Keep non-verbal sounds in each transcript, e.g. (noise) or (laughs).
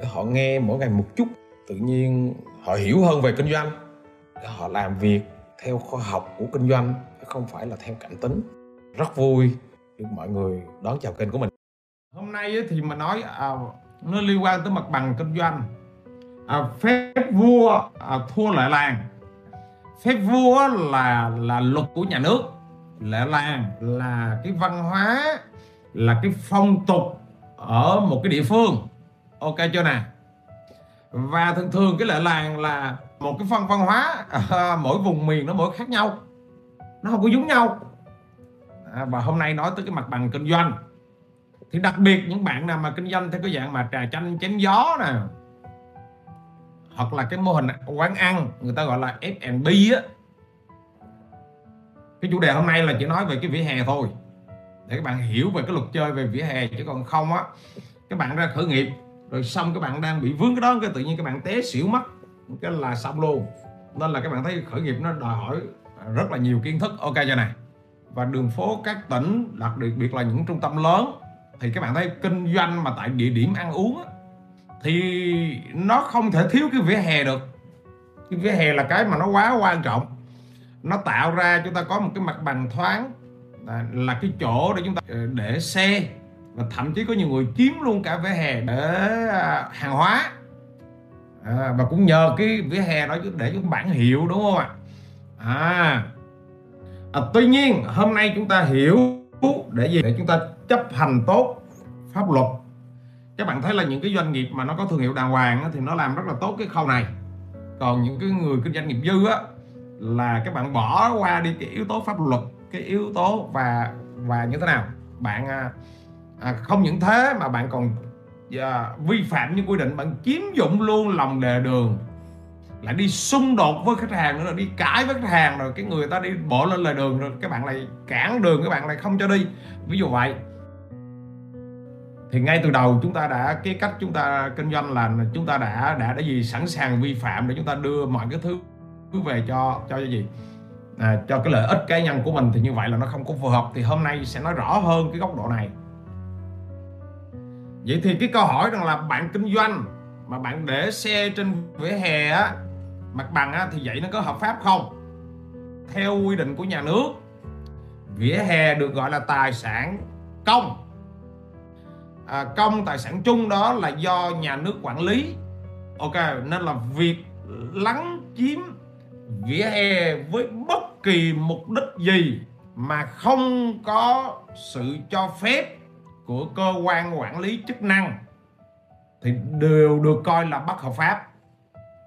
để họ nghe mỗi ngày một chút. Tự nhiên họ hiểu hơn về kinh doanh. Để họ làm việc theo khoa học của kinh doanh chứ không phải là theo cảm tính. Rất vui được mọi người đón chào kênh của mình. Hôm nay thì mình nói à, nó liên quan tới mặt bằng kinh doanh. À, phép vua à, thua lệ làng. Phép vua là là luật của nhà nước. Lệ làng là cái văn hóa là cái phong tục ở một cái địa phương ok chưa nè? Và thường thường cái lệ làng là một cái phân văn hóa (laughs) à, mỗi vùng miền nó mỗi khác nhau. Nó không có giống nhau. À, và hôm nay nói tới cái mặt bằng kinh doanh. Thì đặc biệt những bạn nào mà kinh doanh theo cái dạng mà trà chanh chén gió nè hoặc là cái mô hình quán ăn người ta gọi là F&B á cái chủ đề hôm nay là chỉ nói về cái vỉa hè thôi. Để các bạn hiểu về cái luật chơi về vỉa hè chứ còn không á các bạn ra khởi nghiệp rồi xong các bạn đang bị vướng cái đó cái tự nhiên các bạn té xỉu mất cái là xong luôn. Nên là các bạn thấy khởi nghiệp nó đòi hỏi rất là nhiều kiến thức. Ok cho này. Và đường phố các tỉnh đặc biệt biệt là những trung tâm lớn thì các bạn thấy kinh doanh mà tại địa điểm ăn uống á, thì nó không thể thiếu cái vỉa hè được. Cái vỉa hè là cái mà nó quá quan trọng. Nó tạo ra chúng ta có một cái mặt bằng thoáng à, là cái chỗ để chúng ta ờ, để xe và thậm chí có nhiều người chiếm luôn cả vỉa hè để à, hàng hóa. À, và cũng nhờ cái vỉa hè đó để cho bản hiệu đúng không ạ? À, à tuy nhiên hôm nay chúng ta hiểu để gì? Để chúng ta chấp hành tốt pháp luật. Các bạn thấy là những cái doanh nghiệp mà nó có thương hiệu đàng hoàng thì nó làm rất là tốt cái khâu này. Còn những cái người kinh doanh nghiệp dư á là các bạn bỏ qua đi cái yếu tố pháp luật cái yếu tố và và như thế nào? Bạn à, à, không những thế mà bạn còn à, vi phạm những quy định bạn chiếm dụng luôn lòng đề đường. Lại đi xung đột với khách hàng nữa đi cãi với khách hàng rồi cái người ta đi bỏ lên lề đường rồi các bạn lại cản đường các bạn lại không cho đi. Ví dụ vậy. Thì ngay từ đầu chúng ta đã cái cách chúng ta kinh doanh là chúng ta đã đã đã gì sẵn sàng vi phạm để chúng ta đưa mọi cái thứ về cho cho cái gì? À, cho cái lợi ích cá nhân của mình thì như vậy là nó không có phù hợp. Thì hôm nay sẽ nói rõ hơn cái góc độ này vậy thì cái câu hỏi rằng là bạn kinh doanh mà bạn để xe trên vỉa hè á mặt bằng á, thì vậy nó có hợp pháp không? Theo quy định của nhà nước vỉa hè được gọi là tài sản công. À, công tài sản chung đó là do nhà nước quản lý. Ok nên là việc lắng chiếm vỉa hè với bất kỳ mục đích gì mà không có sự cho phép của cơ quan quản lý chức năng thì đều được coi là bất hợp pháp.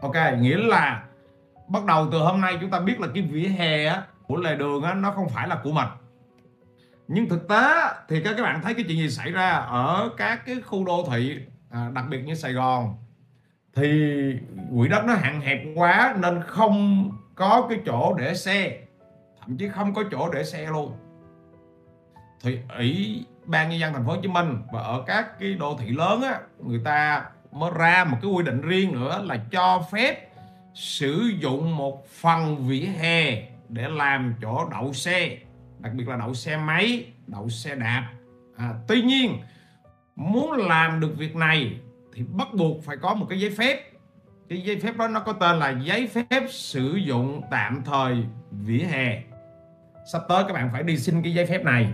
Ok nghĩa là bắt đầu từ hôm nay chúng ta biết là cái vỉa hè á, của lề đường á, nó không phải là của mình. Nhưng thực tế thì các các bạn thấy cái chuyện gì xảy ra ở các cái khu đô thị à, đặc biệt như Sài Gòn thì quỹ đất nó hạn hẹp quá nên không có cái chỗ để xe thậm chí không có chỗ để xe luôn. Thì ý ban nhân dân thành phố Hồ Chí Minh và ở các cái đô thị lớn á người ta mới ra một cái quy định riêng nữa là cho phép sử dụng một phần vỉa hè để làm chỗ đậu xe đặc biệt là đậu xe máy đậu xe đạp. À, tuy nhiên muốn làm được việc này thì bắt buộc phải có một cái giấy phép. Cái giấy phép đó nó có tên là giấy phép sử dụng tạm thời vỉa hè. Sắp tới các bạn phải đi xin cái giấy phép này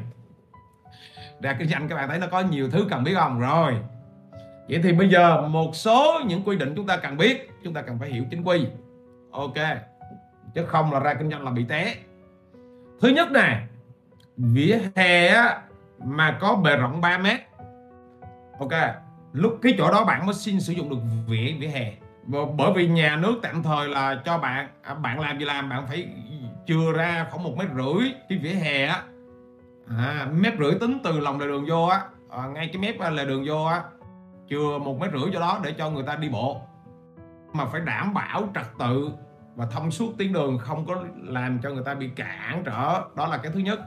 ra kinh doanh các bạn thấy nó có nhiều thứ cần biết không? Rồi. Vậy thì bây giờ một số những quy định chúng ta cần biết, chúng ta cần phải hiểu chính quy. Ok. Chứ không là ra kinh doanh là bị té. Thứ nhất nè, vỉa hè mà có bề rộng 3 mét. Ok. Lúc cái chỗ đó bạn mới xin sử dụng được vỉa vỉa hè. Bởi vì nhà nước tạm thời là cho bạn à, bạn làm gì làm, bạn phải chừa ra khoảng một mét rưỡi cái vỉa hè á à, mét rưỡi tính từ lòng lề đường vô á. À, ngay cái mép à, lề đường vô á chừa một mét rưỡi cho đó để cho người ta đi bộ. Mà phải đảm bảo trật tự và thông suốt tuyến đường không có làm cho người ta bị cản trở. Đó là cái thứ nhất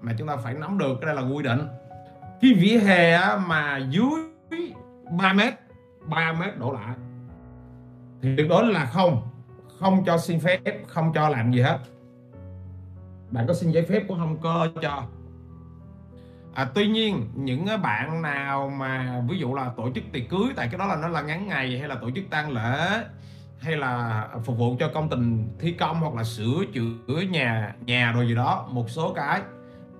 mà chúng ta phải nắm được cái đây là quy định. Cái vỉa hè mà dưới 3 mét 3 mét đổ lại. Thì tuyệt đối là không không cho xin phép không cho làm gì hết. Bạn có xin giấy phép của không cơ cho à, tuy nhiên những ờ, bạn nào mà ví dụ là tổ chức tiệc cưới tại cái đó là nó là ngắn ngày hay là tổ chức tang lễ hay là phục vụ cho công trình thi công hoặc là sửa chữa nhà nhà rồi gì đó một số cái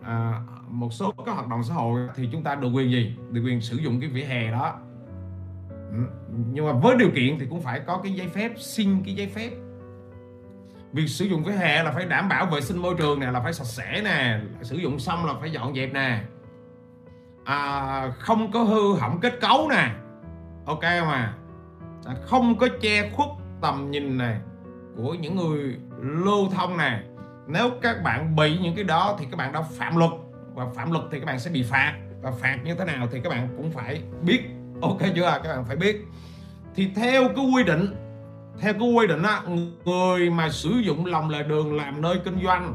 à, một số các hoạt động xã hội thì chúng ta được quyền gì? Được quyền sử dụng cái vỉa hè đó. Ừ, nhưng mà với điều kiện thì cũng phải có cái giấy phép xin cái giấy phép. Việc sử dụng vỉa hè là phải đảm bảo vệ sinh môi trường nè là phải sạch sẽ nè sử dụng xong là phải dọn dẹp nè à, không có hư hỏng kết cấu nè. Ok mà à, không có che khuất tầm nhìn này của những người lưu thông này nếu các bạn bị những cái đó thì các bạn đã phạm luật. Và phạm luật thì các bạn sẽ bị phạt. Và phạt như thế nào thì các bạn cũng phải biết. Ok chưa? À, các bạn phải biết. Thì theo cái quy định theo cái quy định á người mà sử dụng lòng lề đường làm nơi kinh doanh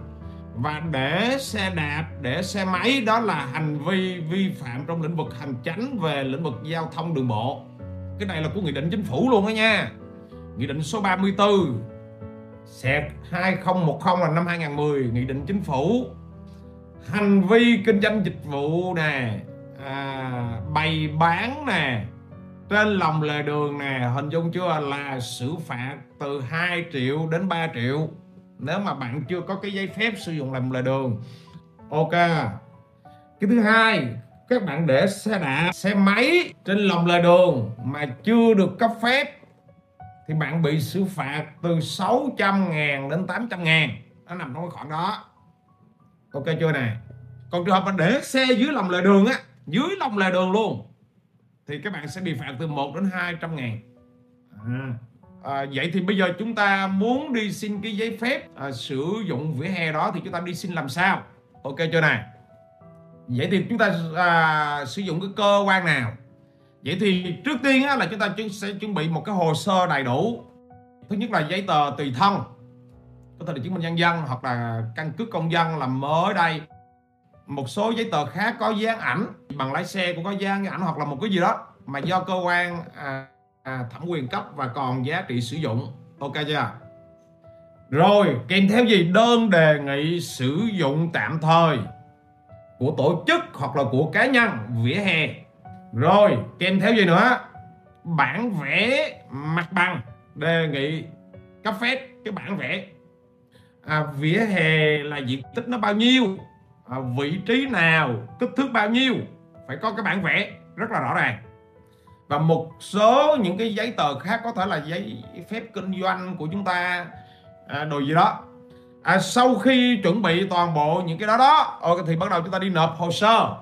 và để xe đạp để xe máy đó là hành vi vi phạm trong lĩnh vực hành chánh về lĩnh vực giao thông đường bộ. Cái này là của nghị định chính phủ luôn đó nha. Nghị định số 34 xẹp 2010 là năm 2010 Nghị định chính phủ. Hành vi kinh doanh dịch vụ nè à, Bày bán nè Trên lòng lề đường nè Hình dung chưa? Là xử phạt Từ 2 triệu đến 3 triệu. Nếu mà bạn chưa có cái giấy phép Sử dụng lòng lề đường Ok. Cái thứ hai các bạn để xe đạp, xe máy trên lòng lề đường mà chưa được cấp phép thì bạn bị xử phạt từ 600 ngàn đến 800 ngàn. Nó nằm trong cái khoảng đó. Ok chưa nè? Còn trường hợp mà để xe dưới lòng lề đường á dưới lòng lề đường luôn thì các bạn sẽ bị phạt từ 1 đến 200 ngàn. À, à, vậy thì bây giờ chúng ta muốn đi xin cái giấy phép à, sử dụng vỉa hè đó thì chúng ta đi xin làm sao? Ok chưa này vậy thì chúng ta à, sử dụng cái cơ quan nào? Vậy thì trước tiên á, là chúng ta sẽ chuẩn bị một cái hồ sơ đầy đủ. Thứ nhất là giấy tờ tùy thân Có thể là chứng minh nhân dân hoặc là căn cước công dân làm mới đây. Một số giấy tờ khác có dán ảnh Bằng lái xe cũng có dán ảnh hoặc là một cái gì đó. Mà do cơ quan à, à, thẩm quyền cấp và còn giá trị sử dụng. Ok chưa? Rồi kèm theo gì? Đơn đề nghị sử dụng tạm thời Của tổ chức hoặc là của cá nhân vỉa hè. Rồi kèm theo gì nữa? Bản vẽ mặt bằng đề nghị cấp phép cái bản vẽ. À, vỉa hè là diện tích nó bao nhiêu? À, vị trí nào kích thước bao nhiêu? Phải có cái bản vẽ rất là rõ ràng và một số những cái giấy tờ khác có thể là giấy phép kinh doanh của chúng ta à, đồ gì đó. À, sau khi chuẩn bị toàn bộ những cái đó đó ờ, thì bắt đầu chúng ta đi nộp hồ sơ.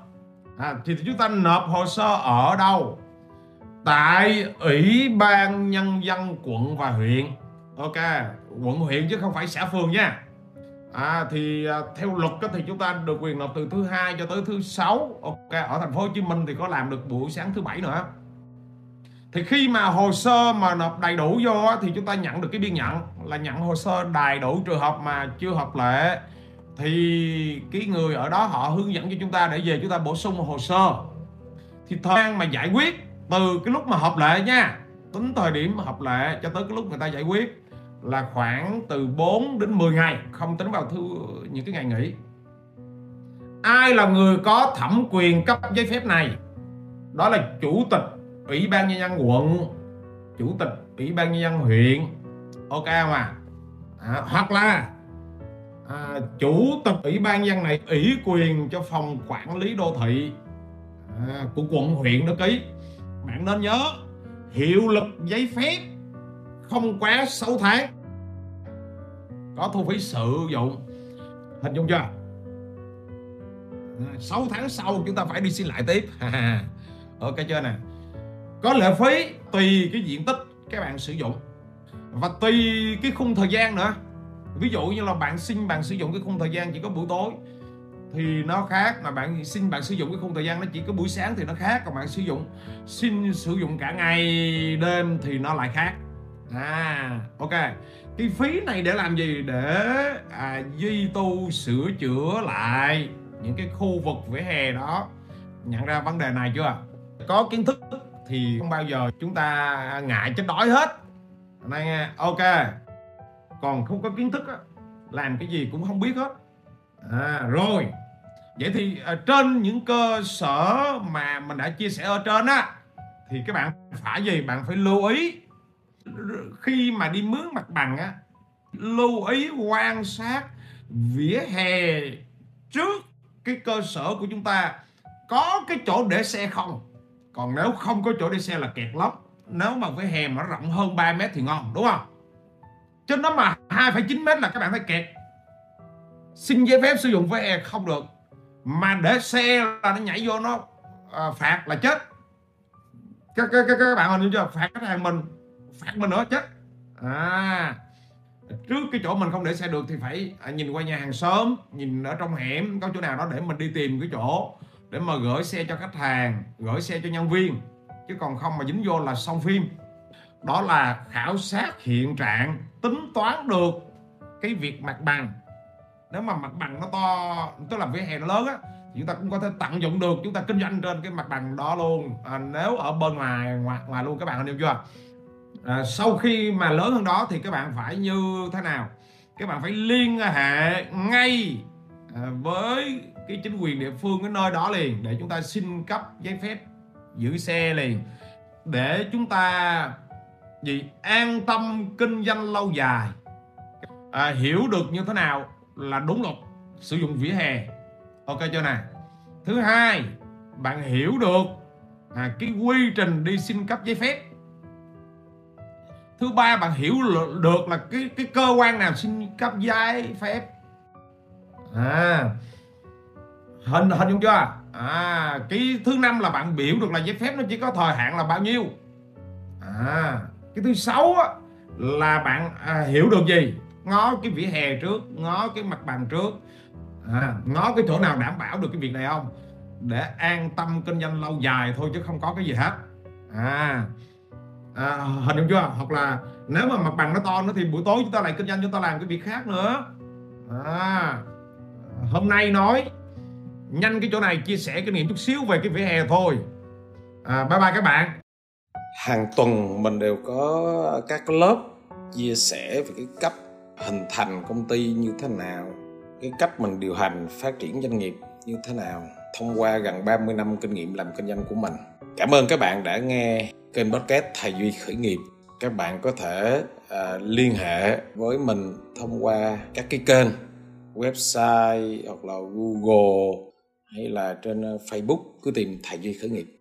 À, thì chúng ta nộp hồ sơ ở đâu? Tại ủy ban nhân dân quận và huyện. Ok quận huyện chứ không phải xã phường nha. À, thì à, theo luật đó, thì chúng ta được quyền nộp từ thứ hai cho tới thứ sáu. Ok ở thành phố Hồ Chí Minh thì có làm được buổi sáng thứ bảy nữa thì khi mà hồ sơ mà nộp đầy đủ vô thì chúng ta nhận được cái biên nhận là nhận hồ sơ đầy đủ trường hợp mà chưa hợp lệ. Thì cái người ở đó họ hướng dẫn cho chúng ta để về chúng ta bổ sung hồ sơ. Thì thời gian mà giải quyết từ cái lúc mà hợp lệ nha, tính thời điểm hợp lệ cho tới cái lúc người ta giải quyết là khoảng từ 4 đến 10 ngày, không tính vào thứ, những cái ngày nghỉ. Ai là người có thẩm quyền cấp giấy phép này? Đó là chủ tịch ủy ban nhân dân quận chủ tịch ủy ban nhân dân huyện. Ok không à, à hoặc là à, chủ tịch ủy ban dân này ủy quyền cho phòng quản lý đô thị à, của quận huyện đó ký. Bạn nên nhớ hiệu lực giấy phép không quá 6 tháng. Có thu phí sử dụng. Hình dung chưa? À, 6 tháng sau chúng ta phải đi xin lại tiếp. (laughs) Ok chưa nè? Có lệ phí tùy cái diện tích các bạn sử dụng. Và tùy cái khung thời gian nữa. Ví dụ như là bạn xin bạn sử dụng cái khung thời gian chỉ có buổi tối thì nó khác mà bạn xin bạn sử dụng cái khung thời gian nó chỉ có buổi sáng thì nó khác còn bạn sử dụng xin sử dụng cả ngày đêm thì nó lại khác. À ok. Cái phí này để làm gì? Để à, duy tu sửa chữa lại những cái khu vực vỉa hè đó. Nhận ra vấn đề này chưa? Có kiến thức thì không bao giờ chúng ta ngại chết đói hết. Này nghe ok. Còn không có kiến thức á, làm cái gì cũng không biết hết. À, rồi. Vậy thì à, trên những cơ sở mà mình đã chia sẻ ở trên á thì các bạn phải gì? Bạn phải lưu ý. Khi mà đi mướn mặt bằng á lưu ý quan sát vỉa hè trước cái cơ sở của chúng ta có cái chỗ để xe không còn nếu không có chỗ để xe là kẹt lắm. Nếu mà cái hè mà rộng hơn 3 mét thì ngon đúng không? Chứ nó mà 2,9 mét là các bạn phải kẹt. Xin giấy phép sử dụng với hè không được. Mà để xe là nó nhảy vô nó à, phạt là chết. Các, các, các, các bạn hình dung chưa? Phạt khách hàng mình phạt mình nữa chết. À trước cái chỗ mình không để xe được thì phải à, nhìn qua nhà hàng xóm nhìn ở trong hẻm có chỗ nào đó để mình đi tìm cái chỗ để mà gửi xe cho khách hàng gửi xe cho nhân viên. Chứ còn không mà dính vô là xong phim. Đó là khảo sát hiện trạng tính toán được cái việc mặt bằng. Nếu mà mặt bằng nó to tức là vỉa hè nó lớn á thì chúng ta cũng có thể tận dụng được chúng ta kinh doanh trên cái mặt bằng đó luôn. À, nếu ở bên ngoài ngoài, ngoài luôn các bạn hiểu chưa? À, sau khi mà lớn hơn đó thì các bạn phải như thế nào? Các bạn phải liên hệ ngay à, với cái chính quyền địa phương cái nơi đó liền để chúng ta xin cấp giấy phép giữ xe liền. Để chúng ta gì? An tâm kinh doanh lâu dài. À, hiểu được như thế nào là đúng luật sử dụng vỉa hè. Ok chưa nè? Thứ hai bạn hiểu được à, cái quy trình đi xin cấp giấy phép. Thứ ba bạn hiểu được là cái cái cơ quan nào xin cấp giấy phép. À hình hình dung chưa? À cái thứ năm là bạn biểu được là giấy phép nó chỉ có thời hạn là bao nhiêu? À cái thứ sáu á, là bạn à, hiểu được gì? Ngó cái vỉa hè trước ngó cái mặt bằng trước. À, ngó cái chỗ nào đảm bảo được cái việc này không? Để an tâm kinh doanh lâu dài thôi chứ không có cái gì hết. À, à hình dung chưa? Hoặc là nếu mà mặt bằng nó to nữa thì buổi tối chúng ta lại kinh doanh chúng ta làm cái việc khác nữa. À, hôm nay nói nhanh cái chỗ này chia sẻ kinh nghiệm chút xíu về cái vỉa hè thôi à, bye bye các bạn hàng tuần mình đều có các lớp chia sẻ về cái cách hình thành công ty như thế nào cái cách mình điều hành phát triển doanh nghiệp như thế nào thông qua gần 30 năm kinh nghiệm làm kinh doanh của mình. Cảm ơn các bạn đã nghe kênh podcast Thầy Duy Khởi nghiệp. Các bạn có thể à, liên hệ với mình thông qua các cái kênh website hoặc là Google hay là trên ờ, Facebook cứ tìm Thầy Duy Khởi nghiệp.